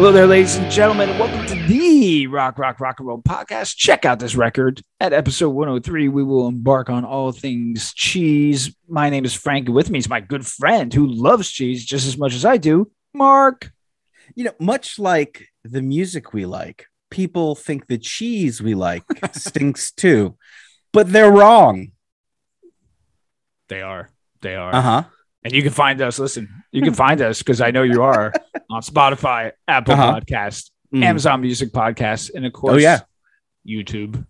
Hello there, ladies and gentlemen, and welcome to the Rock, Rock, Rock and Roll podcast. Check out this record. At episode 103, we will embark on all things cheese. My name is Frank, and with me is my good friend who loves cheese just as much as I do, Mark. you know, much like the music we like, people think the cheese we like stinks too, but they're wrong. They are. They are. Uh huh. And you can find us, listen, you can find us because I know you are on Spotify, Apple Uh-huh. Podcast, Mm. Amazon Music Podcast, and of course, Oh, yeah. YouTube.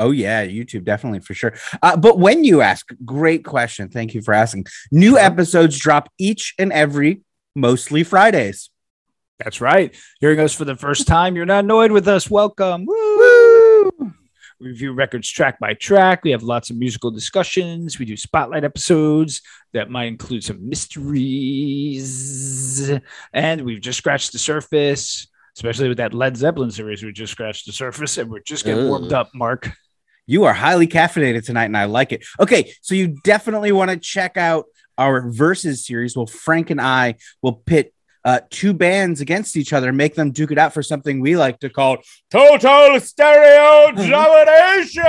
Oh yeah, YouTube definitely for sure. Uh, but when you ask, great question. Thank you for asking. New episodes drop each and every, mostly Fridays. That's right. Hearing us for the first time, you're not annoyed with us. Welcome. Woo! We review records track by track. We have lots of musical discussions. We do spotlight episodes that might include some mysteries. And we've just scratched the surface, especially with that Led Zeppelin series. We just scratched the surface and we're just getting warmed up, Mark. You are highly caffeinated tonight, and I like it. Okay, so you definitely want to check out our versus series. Well, Frank and I will pit uh, two bands against each other, make them duke it out for something we like to call total stereo domination.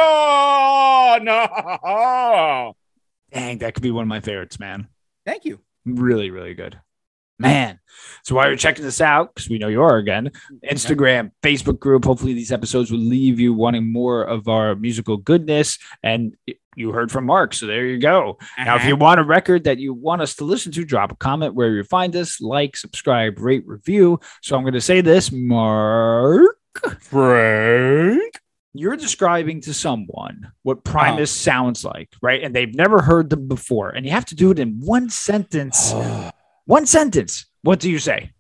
Dang, that could be one of my favorites, man. Thank you. Really, really good. Man. So while you're checking this out, because we know you are again, Instagram, Facebook group. Hopefully, these episodes will leave you wanting more of our musical goodness. And you heard from Mark. So there you go. Now, if uh-huh. you want a record that you want us to listen to, drop a comment where you find us, like, subscribe, rate, review. So I'm going to say this, Mark. Frank. You're describing to someone what Primus uh-huh. sounds like, right? And they've never heard them before. And you have to do it in one sentence. One sentence. What do you say?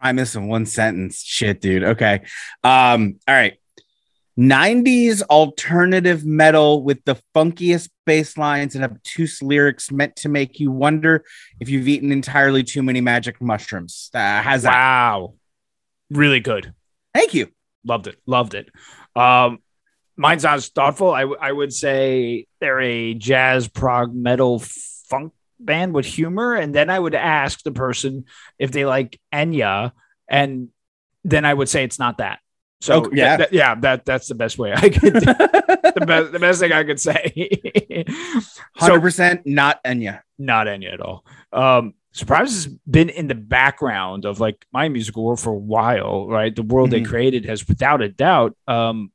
Primus in one sentence. Shit, dude. Okay. Um, all right. 90s alternative metal with the funkiest bass lines and obtuse lyrics meant to make you wonder if you've eaten entirely too many magic mushrooms. Uh, how's that? Wow. Really good. Thank you. Loved it. Loved it. Um, mine sounds thoughtful. I, w- I would say they're a jazz prog metal funk band with humor. And then I would ask the person if they like Enya. And then I would say it's not that. So Okay, yeah. th- th- yeah, that that's the best way I could the best the best thing I could say. so 100% not Enya. not Enya at all. Um, Surprise has been in the background of like my musical world for a while, right? The world they Mhm. created has, without a doubt, um,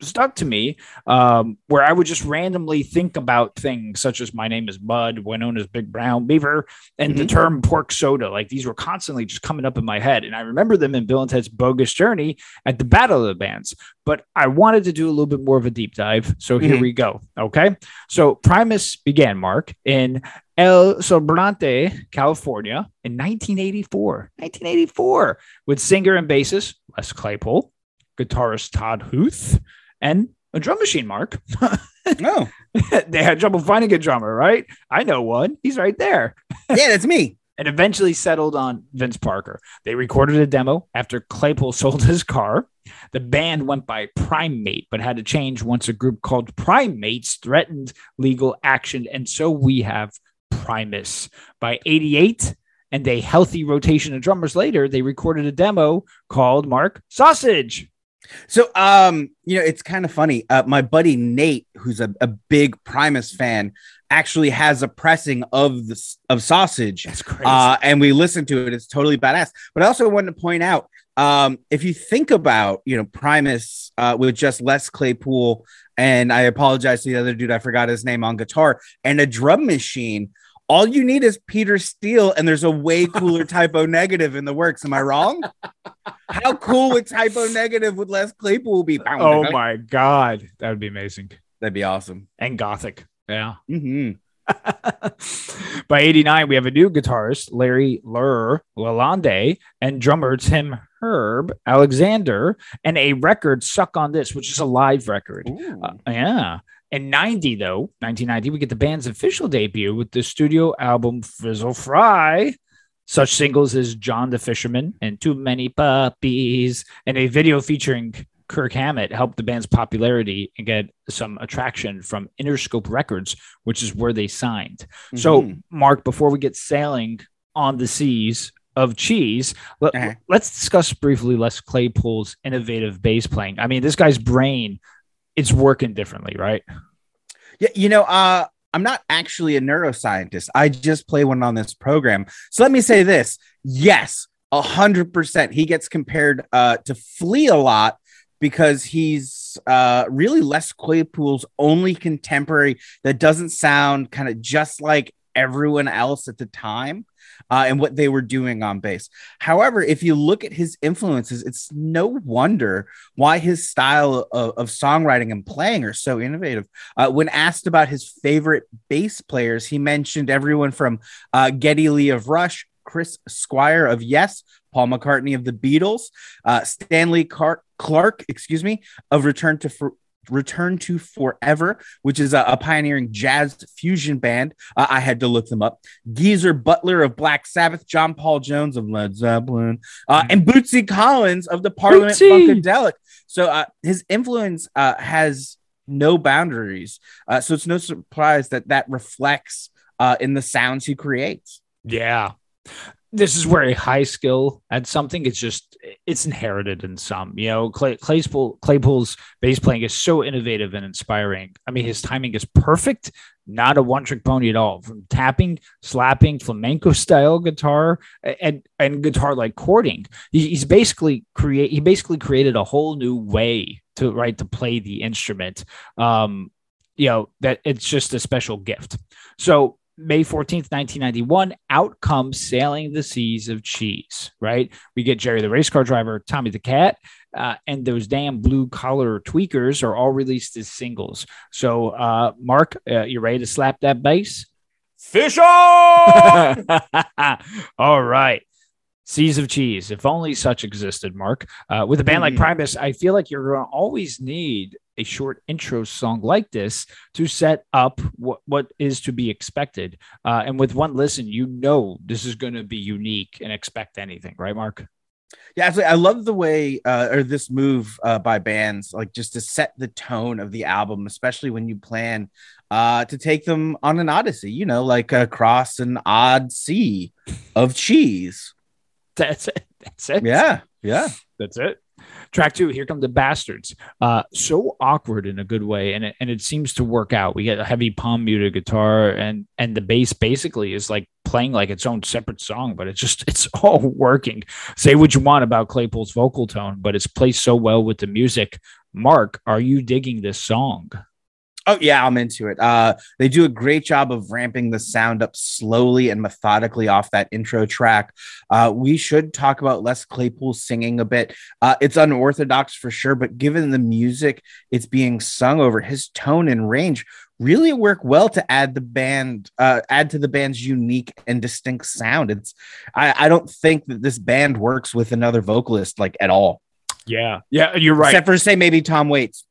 stuck to me. Um, where I would just randomly think about things such as "My name is Bud," Winona's Big Brown Beaver, and the Mhm. term "pork soda." Like these were constantly just coming up in my head, and I remember them in Bill and Ted's Bogus Journey at the Battle of the Bands. But I wanted to do a little bit more of a deep dive, so here Mhm. we go. Okay, so Primus began, Mark, in El Sobrante, California in 1984. 1984 with singer and bassist Les Claypool, guitarist Todd Huth, and a drum machine, Mark. Oh, they had trouble finding a drummer, right? I know one. He's right there. yeah, that's me. And eventually settled on Vince Parker. They recorded a demo after Claypool sold his car. The band went by Primate, but had to change once a group called Primates threatened legal action. And so we have Primus. By 88 and a healthy rotation of drummers later, they recorded a demo called Mark Sausage. So, um, you know, it's kind of funny. Uh, my buddy Nate, who's a, a big Primus fan, actually has a pressing of this of Sausage, That's crazy. uh, and we listened to it. It's totally badass. But I also wanted to point out, um, if you think about, you know, Primus uh, with just Les Claypool, and I apologize to the other dude, I forgot his name on guitar, and a drum machine. All you need is Peter Steele, and there's a way cooler Type O Negative in the works. Am I wrong? How cool would Type O Negative with Les Claypool be? oh my God. That would be amazing. That'd be awesome. And Gothic. Yeah. hmm By 89, we have a new guitarist, Larry Ler Lalonde, and drummer Tim Herb Alexander, and a record, Suck on This, which is a live record. Uh, yeah. In 90, though, 1990, we get the band's official debut with the studio album Frizzle Fry. Such singles as John the Fisherman and Too Many Puppies, and a video featuring Kirk Hammett helped the band's popularity and get some attraction from Interscope Records, which is where they signed. So, Mhm. Mark, before we get sailing on the seas of cheese, let, Uh-huh. us discuss briefly Les Claypool's innovative bass playing. I mean, this guy's brain, it's working differently, right? Yeah, you know, uh, I'm not actually a neuroscientist. I just play one on this program. So let me say this: yes, a hundred percent. He gets compared uh, to Flea a lot because he's uh, really Les Claypool's only contemporary that doesn't sound kind of just like everyone else at the time. Uh, and what they were doing on bass. However, if you look at his influences, it's no wonder why his style of, of songwriting and playing are so innovative. Uh, when asked about his favorite bass players, he mentioned everyone from uh, Geddy Lee of Rush, Chris Squire of Yes, Paul McCartney of the Beatles, uh, Stanley Car- Clark, excuse me, of Return to Return to Forever, which is a, a pioneering jazz fusion band. Uh, I had to look them up. Geezer Butler of Black Sabbath, John Paul Jones of Led Zeppelin, uh, and Bootsy Collins of the Parliament Bootsy! Funkadelic. So uh, his influence uh, has no boundaries. Uh, so it's no surprise that that reflects uh, in the sounds he creates. Yeah. This is where a high skill at something it's just it's inherited in some. You know, Clay, Claypool Claypool's bass playing is so innovative and inspiring. I mean, his timing is perfect, not a one trick pony at all. From tapping, slapping, flamenco style guitar, and and guitar like chording. He, he's basically create he basically created a whole new way to right to play the instrument. Um, you know that it's just a special gift. So May 14th, 1991, out comes Sailing the Seas of Cheese, right? We get Jerry the race car driver, Tommy the Cat, uh, and those damn blue collar tweakers are all released as singles. So, uh, Mark, uh, you ready to slap that bass? Fish on! all right. Seas of Cheese, if only such existed, Mark. Uh, with a band like Mhm. Primus, I feel like you're going to always need a short intro song like this to set up what, what is to be expected. Uh, and with one listen, you know this is going to be unique and expect anything, right, Mark? Yeah, absolutely. I love the way uh, or this move uh, by bands, like just to set the tone of the album, especially when you plan uh, to take them on an odyssey. You know, like across an odd sea of cheese. That's it. That's it. Yeah, yeah. That's it. Track two, here come the bastards. Uh, so awkward in a good way, and it, and it seems to work out. We get a heavy palm muted guitar, and and the bass basically is like playing like its own separate song, but it's just it's all working. Say what you want about Claypool's vocal tone, but it's placed so well with the music. Mark, are you digging this song? Oh yeah, I'm into it. Uh, they do a great job of ramping the sound up slowly and methodically off that intro track. Uh, we should talk about Les Claypool singing a bit. Uh, it's unorthodox for sure, but given the music it's being sung over, his tone and range really work well to add the band, uh, add to the band's unique and distinct sound. It's I, I don't think that this band works with another vocalist like at all, Yeah, yeah, you're right. except for say maybe Tom Waits.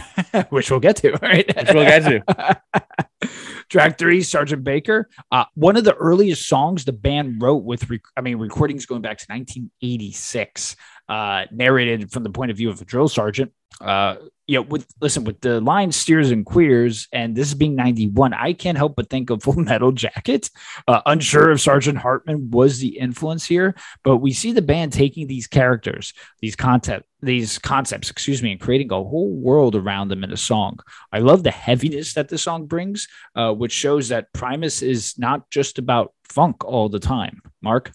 which we'll get to, right? Which we'll get to. Track three, Sergeant Baker. Uh, one of the earliest songs the band wrote with, rec- I mean, recordings going back to 1986, uh, narrated from the point of view of a drill sergeant. Uh, you know, with listen with the line "steers and queers," and this is being '91, I can't help but think of Full Metal Jacket. Uh, unsure if Sergeant Hartman was the influence here, but we see the band taking these characters, these concept, these concepts, excuse me, and creating a whole world around them in a song. I love the heaviness that the song brings, uh, which shows that Primus is not just about funk all the time. Mark,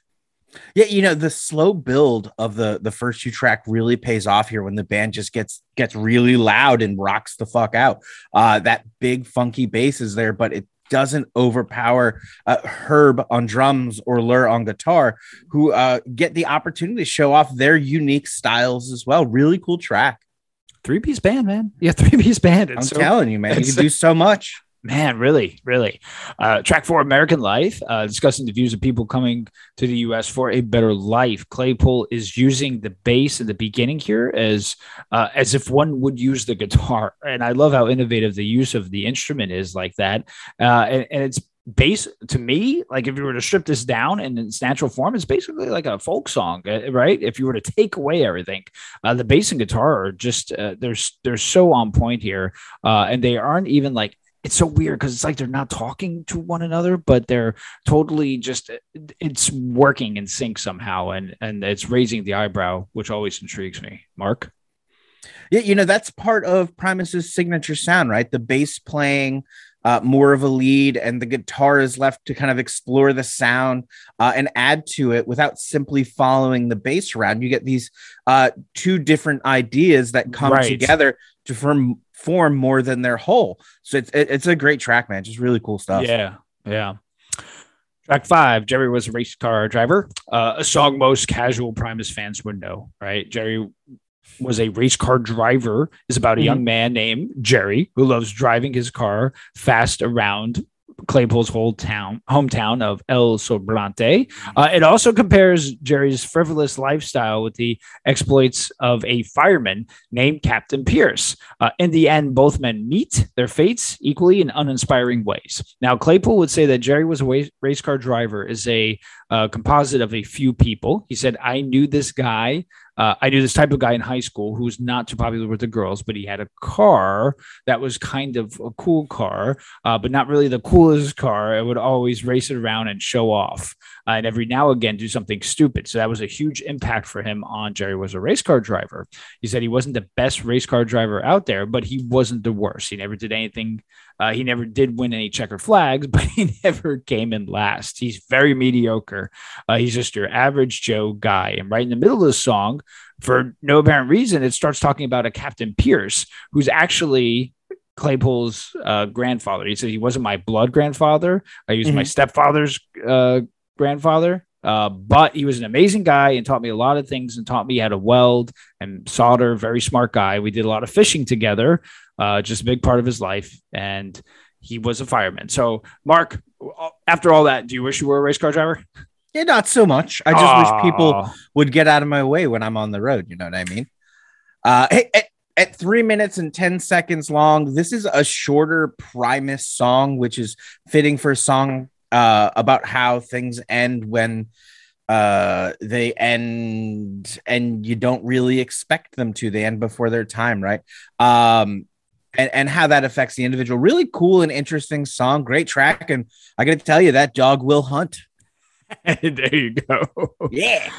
Yeah, you know the slow build of the the first two track really pays off here when the band just gets gets really loud and rocks the fuck out. Uh, that big funky bass is there, but it doesn't overpower uh, Herb on drums or Ler on guitar, who uh, get the opportunity to show off their unique styles as well. Really cool track. three piece band, man. Yeah, three piece band. I'm so, telling you, man, you can do so much. Man, really, really. Uh, track four, American Life, uh, discussing the views of people coming to the U.S. for a better life. Claypool is using the bass in the beginning here as uh, as if one would use the guitar, and I love how innovative the use of the instrument is like that. Uh, and, and it's bass to me like if you were to strip this down in its natural form it's basically like a folk song uh, right if you were to take away everything uh, the bass and guitar are just uh, they're they're so on point here uh, and they aren't even like it's so weird because it's like they're not talking to one another, but they're totally just it's working in sync somehow, and and it's raising the eyebrow, which always intrigues me. Mark. Yeah, you know that's part of Primus's signature sound, right? The bass playing uh, more of a lead, and the guitar is left to kind of explore the sound uh, and add to it without simply following the bass around. You get these uh, two different ideas that come right. together to form form more than their whole. So it's it's a great track, man. Just really cool stuff. Yeah, yeah. Track five, Jerry was a race car driver, uh, a song most casual Primus fans would know, right? Jerry was a race car driver is about a mm-hmm. young man named Jerry who loves driving his car fast around Claypool's whole town, hometown of El Sobrante. Uh, it also compares Jerry's frivolous lifestyle with the exploits of a fireman named Captain Pierce. Uh, in the end, both men meet their fates equally in uninspiring ways. Now, Claypool would say that Jerry was a race car driver is a uh, composite of a few people. He said, I knew this guy uh, I knew this type of guy in high school who was not too popular with the girls, but he had a car that was kind of a cool car, uh, but not really the coolest car. I would always race it around and show off, uh, and every now and again do something stupid. So that was a huge impact for him on Jerry was a race car driver. He said he wasn't the best race car driver out there, but he wasn't the worst. He never did anything uh, he never did win any checker flags, but he never came in last. He's very mediocre. Uh, he's just your average Joe guy. And right in the middle of the song, for no apparent reason, it starts talking about a Captain Pierce, who's actually Claypool's uh, grandfather. He said he wasn't my blood grandfather. I was mm-hmm. my stepfather's uh, grandfather. Uh, but he was an amazing guy and taught me a lot of things and taught me how to weld and solder. Very smart guy. We did a lot of fishing together uh, just a big part of his life. And he was a fireman. So, Mark, after all that, do you wish you were a race car driver? Yeah, not so much. I just Aww. wish people would get out of my way when I'm on the road. You know what I mean? Uh, at, at three minutes and 10 seconds long, this is a shorter Primus song, which is fitting for a song uh, about how things end when uh they end and you don't really expect them to they end before their time right um and, and how that affects the individual. Really cool and interesting song, great track. And I got to tell you, that dog will hunt. there you go. Yeah.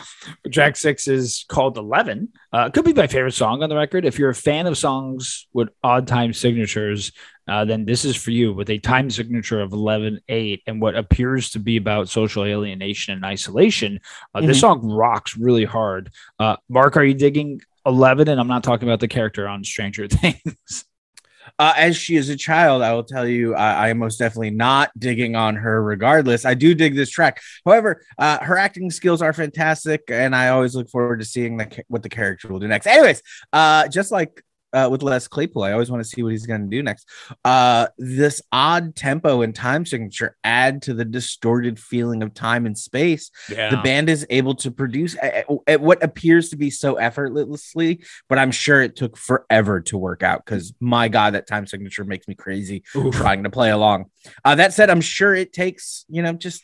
Track six is called 11. Uh, could be my favorite song on the record. If you're a fan of songs with odd time signatures, uh, then this is for you with a time signature of 11 8 and what appears to be about social alienation and isolation. Uh, mm-hmm. This song rocks really hard. Uh, Mark, are you digging 11? And I'm not talking about the character on Stranger Things. Uh, as she is a child, I will tell you, I, I, am most definitely not digging on her. Regardless, I do dig this track. However, uh, her acting skills are fantastic, and I always look forward to seeing the, what the character will do next. Anyways, uh, just like uh, with Les Claypool. I always want to see what he's going to do next. Uh, this odd tempo and time signature add to the distorted feeling of time and space. Yeah. The band is able to produce at, at what appears to be so effortlessly, but I'm sure it took forever to work out because my God, that time signature makes me crazy Oof. trying to play along. Uh, that said, I'm sure it takes, you know, just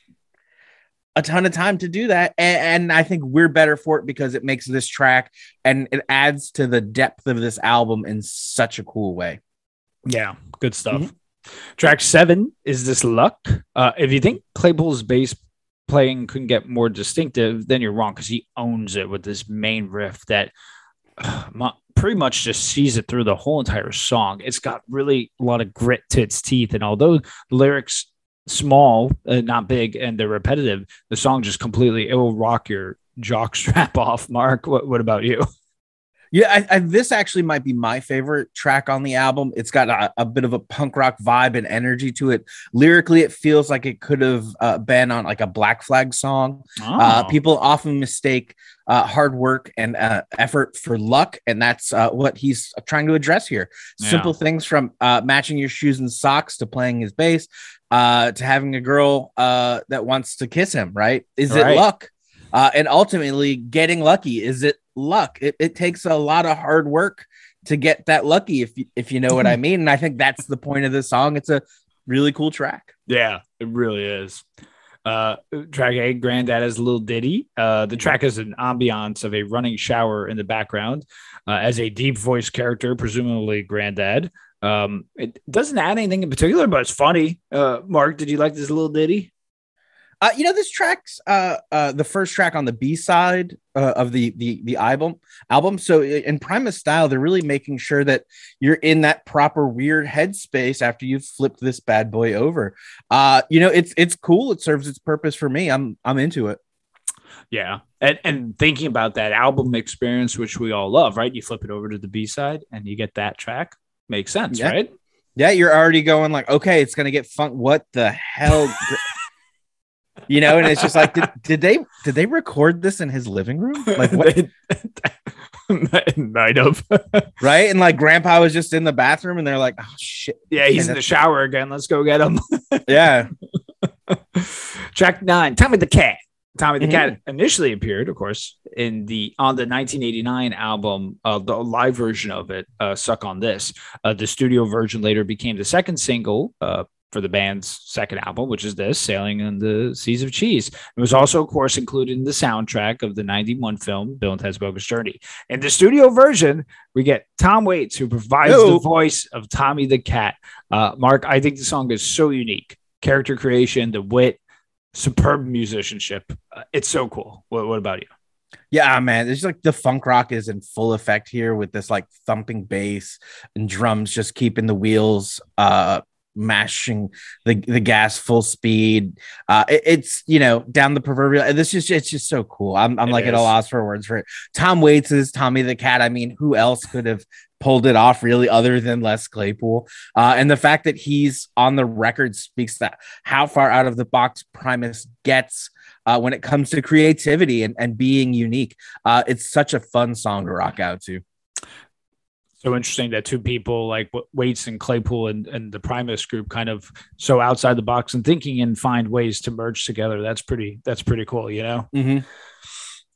a ton of time to do that. And, and, I think we're better for it because it makes this track and it adds to the depth of this album in such a cool way. Yeah, good stuff. Mm-hmm. Track seven is this luck. Uh, if you think Claypool's bass playing couldn't get more distinctive, then you're wrong because he owns it with this main riff that uh, pretty much just sees it through the whole entire song. It's got really a lot of grit to its teeth. And although lyrics small, uh, not big, and they're repetitive, the song just completely it will rock your jock strap off. Mark, what what about you? Yeah, I, I, this actually might be my favorite track on the album. It's got a, a, bit of a punk rock vibe and energy to it. Lyrically, it feels like it could have uh, been on like a Black Flag song. Uh, oh. Uh, people often mistake uh, hard work and uh, effort for luck, and that's uh, what he's trying to address here. Yeah. Simple things from uh, matching your shoes and socks to playing his bass uh, to having a girl uh, that wants to kiss him. Right? Is Right. it luck? Uh, and ultimately, getting lucky is it luck? It, it takes a lot of hard work to get that lucky, if you, if you know what I mean. And I think that's the point of this song. It's a really cool track. Yeah, it really is. Uh, track A, Granddad is little ditty. Uh, the track has an ambiance of a running shower in the background uh, as a deep voice character, presumably Granddad. Um, it doesn't add anything in particular, but it's funny. Uh, Mark, did you like this little ditty? Uh, you know, this track's uh, uh, the first track on the B side uh, of the the the album album. So in Primus style, they're really making sure that you're in that proper weird headspace after you've flipped this bad boy over. Uh, you know, it's it's cool. It serves its purpose for me. I'm I'm into it. Yeah. And, and thinking about that album experience, which we all love, right? You flip it over to the B side and you get that track. Makes sense, Yeah. right? Yeah, you're already going like, okay, it's gonna get fun. What the hell? you know, and it's just like, did, did they did they record this in his living room? Like what? Might have. right? And like, Grandpa was just in the bathroom, and they're like, oh shit, yeah, he's And in the shower again. Let's go get him. yeah. Track nine, Tommy the Cat. Tommy the Mhm. Cat initially appeared, of course, in the on the 1989 album, uh, the live version of it, uh, "Suck on This." Uh, the studio version later became the second single uh, for the band's second album, which is this, "Sailing on the Seas of Cheese." It was also, of course, included in the soundtrack of the 91 film "Bill and Ted's Bogus Journey." In the studio version, we get Tom Waits, who provides the voice of Tommy the Cat. Uh, Mark, I think the song is so unique. Character creation, the wit, superb musicianship. Uh, it's so cool. What, what about you? Yeah, man. It's like the funk rock is in full effect here with this like thumping bass and drums just keeping the wheels uh mashing the the gas full speed. Uh it- it's you know down the proverbial this is it's just so cool. I'm I'm It like at a loss for words for it. Tom Waits is Tommy the Cat. I mean, who else could have pulled it off really other than Les Claypool? Uh and the fact that he's on the record speaks that how far out of the box Primus gets uh, when it comes to creativity and, and being unique. Uh, it's such a fun song to rock out to. So interesting that two people like Wa- Waits and Claypool and, and the Primus group kind of so outside the box and thinking and find ways to merge together. That's pretty. That's pretty cool. You know. Mhm.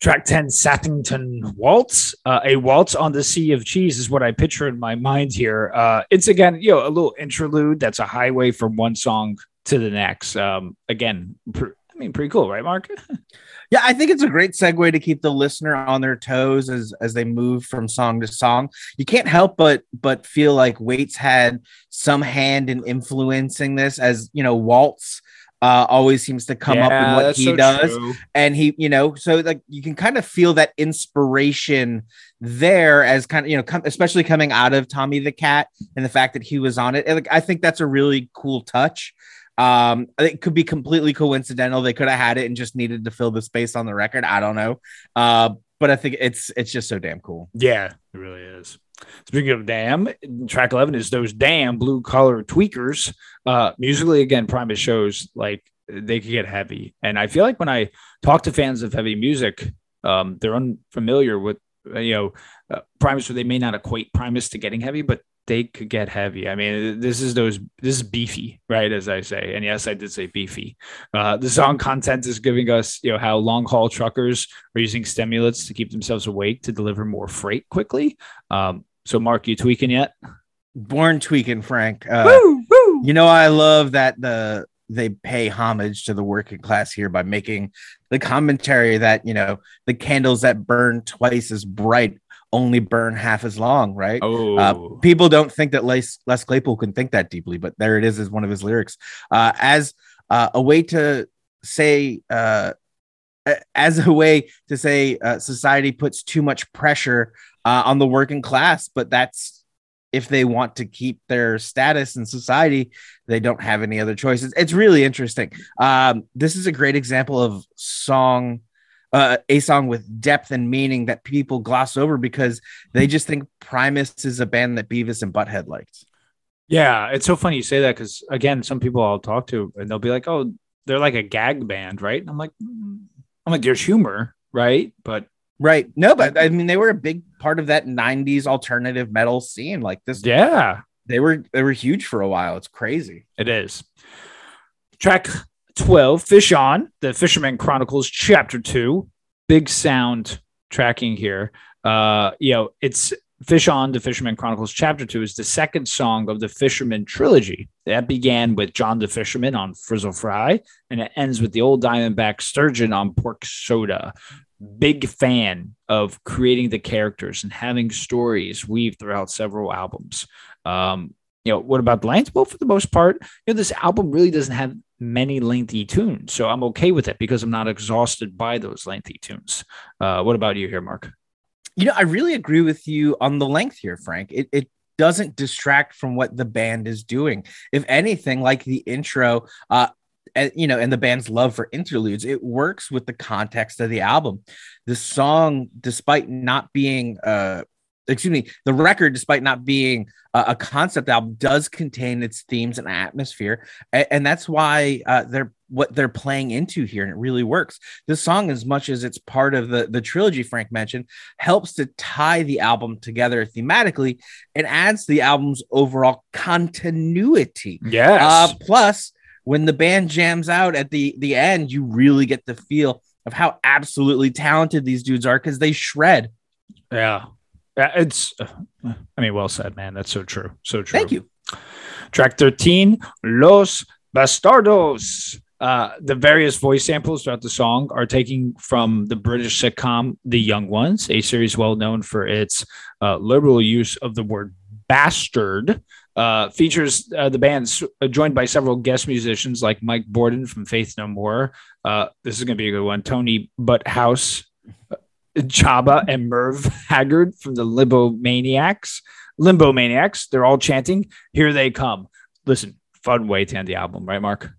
Track 10, Sathington Waltz. Uh, a waltz on the Sea of Cheese is what I picture in my mind here. Uh, it's again, you know, a little interlude that's a highway from one song to the next. Um, again, pr- I mean, pretty cool, right, Mark? Yeah, I think it's a great segue to keep the listener on their toes as as they move from song to song. You can't help but but feel like Waits had some hand in influencing this, as you know, Waltz uh, always seems to come up in what he does. and he you know so like you can kind of feel that inspiration there as kind of you know com- especially coming out of tommy the cat and the fact that he was on it and, like, i think that's a really cool touch um it could be completely coincidental they could have had it and just needed to fill the space on the record i don't know uh but i think it's it's just so damn cool Yeah, it really is. Speaking of damn, track 11 is those damn blue collar tweakers. Uh, musically, again, Primus shows like they could get heavy. And I feel like when I talk to fans of heavy music, um, they're unfamiliar with, you know, uh, Primus, or they may not equate Primus to getting heavy, but they could get heavy. I mean, this is those, this is beefy, right? As I say. And yes, I did say beefy. Uh, the song content is giving us, you know, how long haul truckers are using stimulants to keep themselves awake to deliver more freight quickly. Um, so, Mark, you tweaking yet? born tweaking frank uh woo, woo. You know, I love that the they pay homage to the working class here by making the commentary that you know the candles that burn twice as bright only burn half as long, right? Oh, Uh, people don't think that Les, Les Claypool can think that deeply, but there it is as one of his lyrics. Uh, as uh, a way to say, uh, as a way to say, uh, society puts too much pressure uh, on the working class, but that's if they want to keep their status in society, they don't have any other choices. It's really interesting. Um, this is a great example of song. Uh, a song with depth and meaning that people gloss over because they just think Primus is a band that Beavis and Butthead liked. yeah, it's so funny you say that because again, some people I'll talk to and they'll be like, "Oh, they're like a gag band, right?" And I'm like, mm. "I'm like, there's humor, right? But Right. No, but I mean they were a big part of that 90s alternative metal scene. Like this Yeah, they were they were huge for a while. It's crazy. it is. Track 12, Fish On, the Fisherman Chronicles, Chapter 2. Big sound tracking here. Uh, you know, it's Fish On, the Fisherman Chronicles, Chapter 2 is the second song of the Fisherman trilogy. That began with John the Fisherman on Frizzle Fry, and it ends with the old Diamondback Sturgeon on Pork Soda. Big fan of creating the characters and having stories weave throughout several albums. Um, you know, what about the length? Well, for the most part, you know, this album really doesn't have many lengthy tunes. So I'm okay with it because I'm not exhausted by those lengthy tunes. Uh, what about you here, Mark? You know, I really agree with you on the length here, Frank. It it doesn't distract from what the band is doing. If anything, like the intro, uh, and, you know, and the band's love for interludes, it works with the context of the album. The song, despite not being, uh, excuse me, the record, despite not being a, a concept album, does contain its themes and atmosphere, and, and that's why uh, they're what they're playing into here, and it really works. This song, as much as it's part of the the trilogy Frank mentioned, helps to tie the album together thematically and adds the album's overall continuity. Yes. Uh, plus, when the band jams out at the the end, you really get the feel of how absolutely talented these dudes are because they shred. yeah. Yeah, It's, uh, I mean, well said, man. That's so true. So true. Thank you. Track 13, Los Bastardos. Uh, the various voice samples throughout the song are taken from the British sitcom The Young Ones, a series well known for its uh, liberal use of the word bastard. Uh, features uh, the band uh, joined by several guest musicians like Mike Bordin from Faith No More. Uh, this is going to be a good one. Tony Butthouse, uh, Chaba, and Merv Haggard from the Limbo Maniacs. Limbo Maniacs. They're all chanting, Here they come. Listen, fun way to end the album, right, Mark?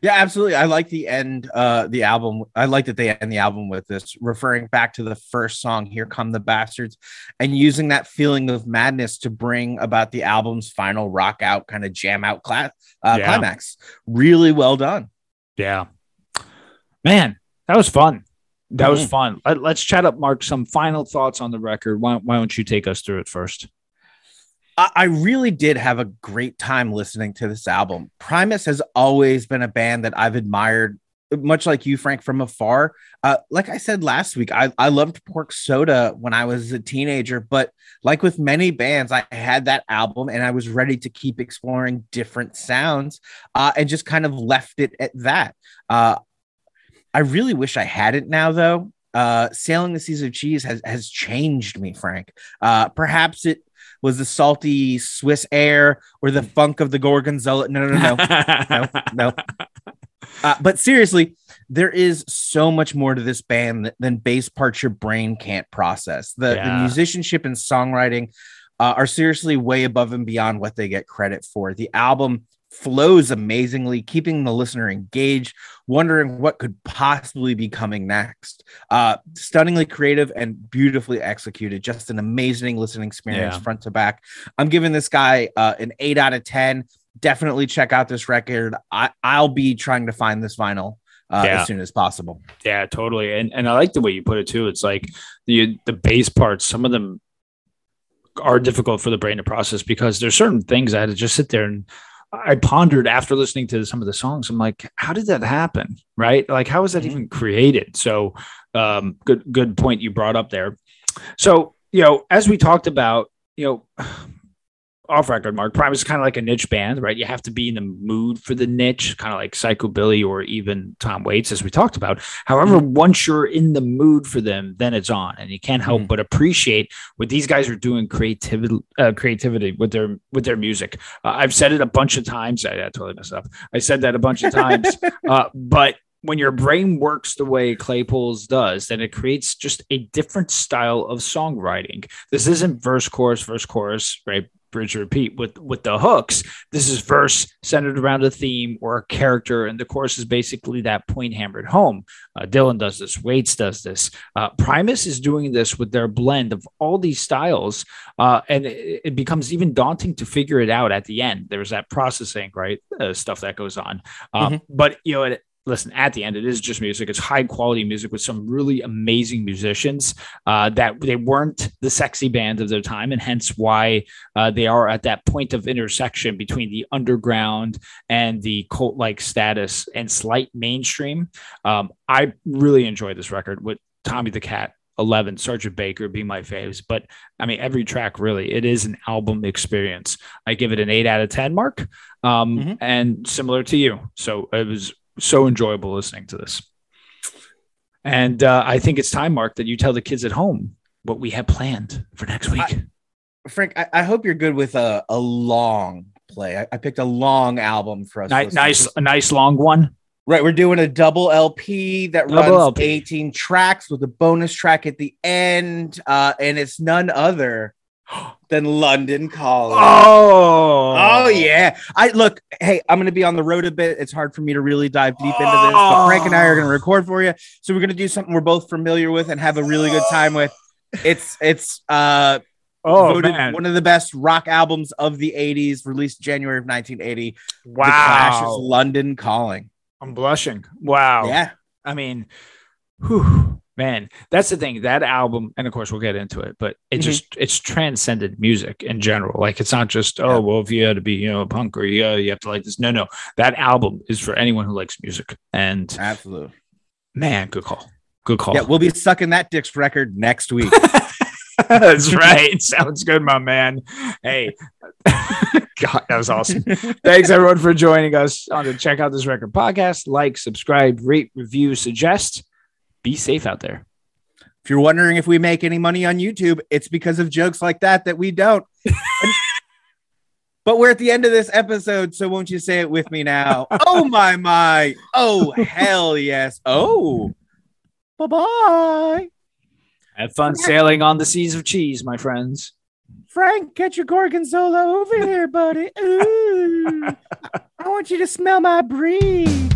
Yeah, absolutely. I like the end, uh, the album. I like that they end the album with this, referring back to the first song, Here Come the Bastards, and using that feeling of madness to bring about the album's final rock out, kind of jam out cla- uh, Yeah. climax. Really well done. Yeah. Man, that was fun. That was Mhm. fun. Let, us chat up, Mark. Some final thoughts on the record. Why, why don't you take us through it first? I, I really did have a great time listening to this album. Primus has always been a band that I've admired, much like you, Frank, from afar. Uh, like I said last week, I, I loved Pork Soda when I was a teenager, but like with many bands, I had that album and I was ready to keep exploring different sounds uh, and just kind of left it at that. Uh, I really wish I had it now, though. Uh, Sailing the Seas of Cheese has has changed me, Frank. Uh, perhaps it was the salty Swiss air or the funk of the Gorgonzola. No, no, no, no, no, no. Uh, but seriously, there is so much more to this band th- than bass parts your brain can't process. The, the musicianship and songwriting uh, are seriously way above and beyond what they get credit for. The album flows amazingly, keeping the listener engaged, wondering what could possibly be coming next. Uh, stunningly creative and beautifully executed. Just an amazing listening experience, Yeah. front to back. I'm giving this guy uh, an eight out of 10. Definitely check out this record. I, I'll be trying to find this vinyl uh, Yeah. as soon as possible. Yeah, totally. And and I like the way you put it too. It's like the the bass parts, some of them are difficult for the brain to process because there's certain things I had to just sit there and I pondered after listening to some of the songs. I'm like, how did that happen? Right? Like, how was that Mhm. even created? So, um, good good point you brought up there. So, you know, as we talked about, you know, off record, Mark Primus kind of like a niche band, right? You have to be in the mood for the niche, kind of like Psycho Billy or even Tom Waits, as we talked about. However, once you're in the mood for them, then it's on, and you can't help Mhm. but appreciate what these guys are doing creativity, uh, creativity with their with their music. Uh, I've said it a bunch of times. I, I totally messed up. I said that a bunch of times, uh, but when your brain works the way Claypool's does, then it creates just a different style of songwriting. This isn't verse, chorus, verse, chorus, right? Bridge, repeat with with the hooks. This is verse centered around a theme or a character, and the chorus is basically that point hammered home. Uh, Dylan does this. Waits does this. Uh, Primus is doing this with their blend of all these styles, uh, and it, it becomes even daunting to figure it out at the end. There's that processing, right? Uh, stuff that goes on. Um, But you know, it, listen, at the end, it is just music. It's high quality music with some really amazing musicians uh, that they weren't the sexy band of their time, and hence why uh, they are at that point of intersection between the underground and the cult like status and slight mainstream. Um, I really enjoy this record with Tommy the Cat. 11 sergeant baker being my faves but i mean every track really it is an album experience i give it an 8 out of 10 mark um, Mhm. and similar to you so it was so enjoyable listening to this. And uh, I think it's time, Mark, that you tell the kids at home what we have planned for next week. I- Frank, I, I hope you're good with a, a long play. I, I picked a long album for us. to Ni- listen to. nice, a nice long one. Right, we're doing a double LP that Double runs LP. 18 tracks with a bonus track at the end, uh, and it's none other than London Calling. Oh, Oh yeah. I look, hey, I'm gonna be on the road a bit. It's hard for me to really dive deep into this, but Frank and I are gonna record for you. So we're gonna do something we're both familiar with and have a really good time with. It's it's uh Oh voted man! one of the best rock albums of the 80s, released January of 1980. The Clash's Wow, London Calling. I'm blushing. Wow. Yeah. I mean, whew, man, that's the thing. That album, and of course we'll get into it, but it Mhm. just it's transcended music in general. Like it's not just oh well, if you had to be you know a punk or you you have to like this. No, no, that album is for anyone who likes music. And Absolutely. man, good call, good call. Yeah, we'll be sucking that dick's record next week. That's right. Sounds good, my man. Hey, God, that was awesome. Thanks everyone for joining us on the Check Out This Record podcast. Like, subscribe, rate, review, suggest. Be safe out there. if you're wondering if we make any money on YouTube, it's because of jokes like that that we don't. But we're at the end of this episode, so won't you say it with me now? Oh my my! Oh hell yes! Oh, bye bye, Have fun sailing on the seas of cheese, my friends. Frank. Get your gorgonzola over here, buddy. Ooh, I want you to smell my breed.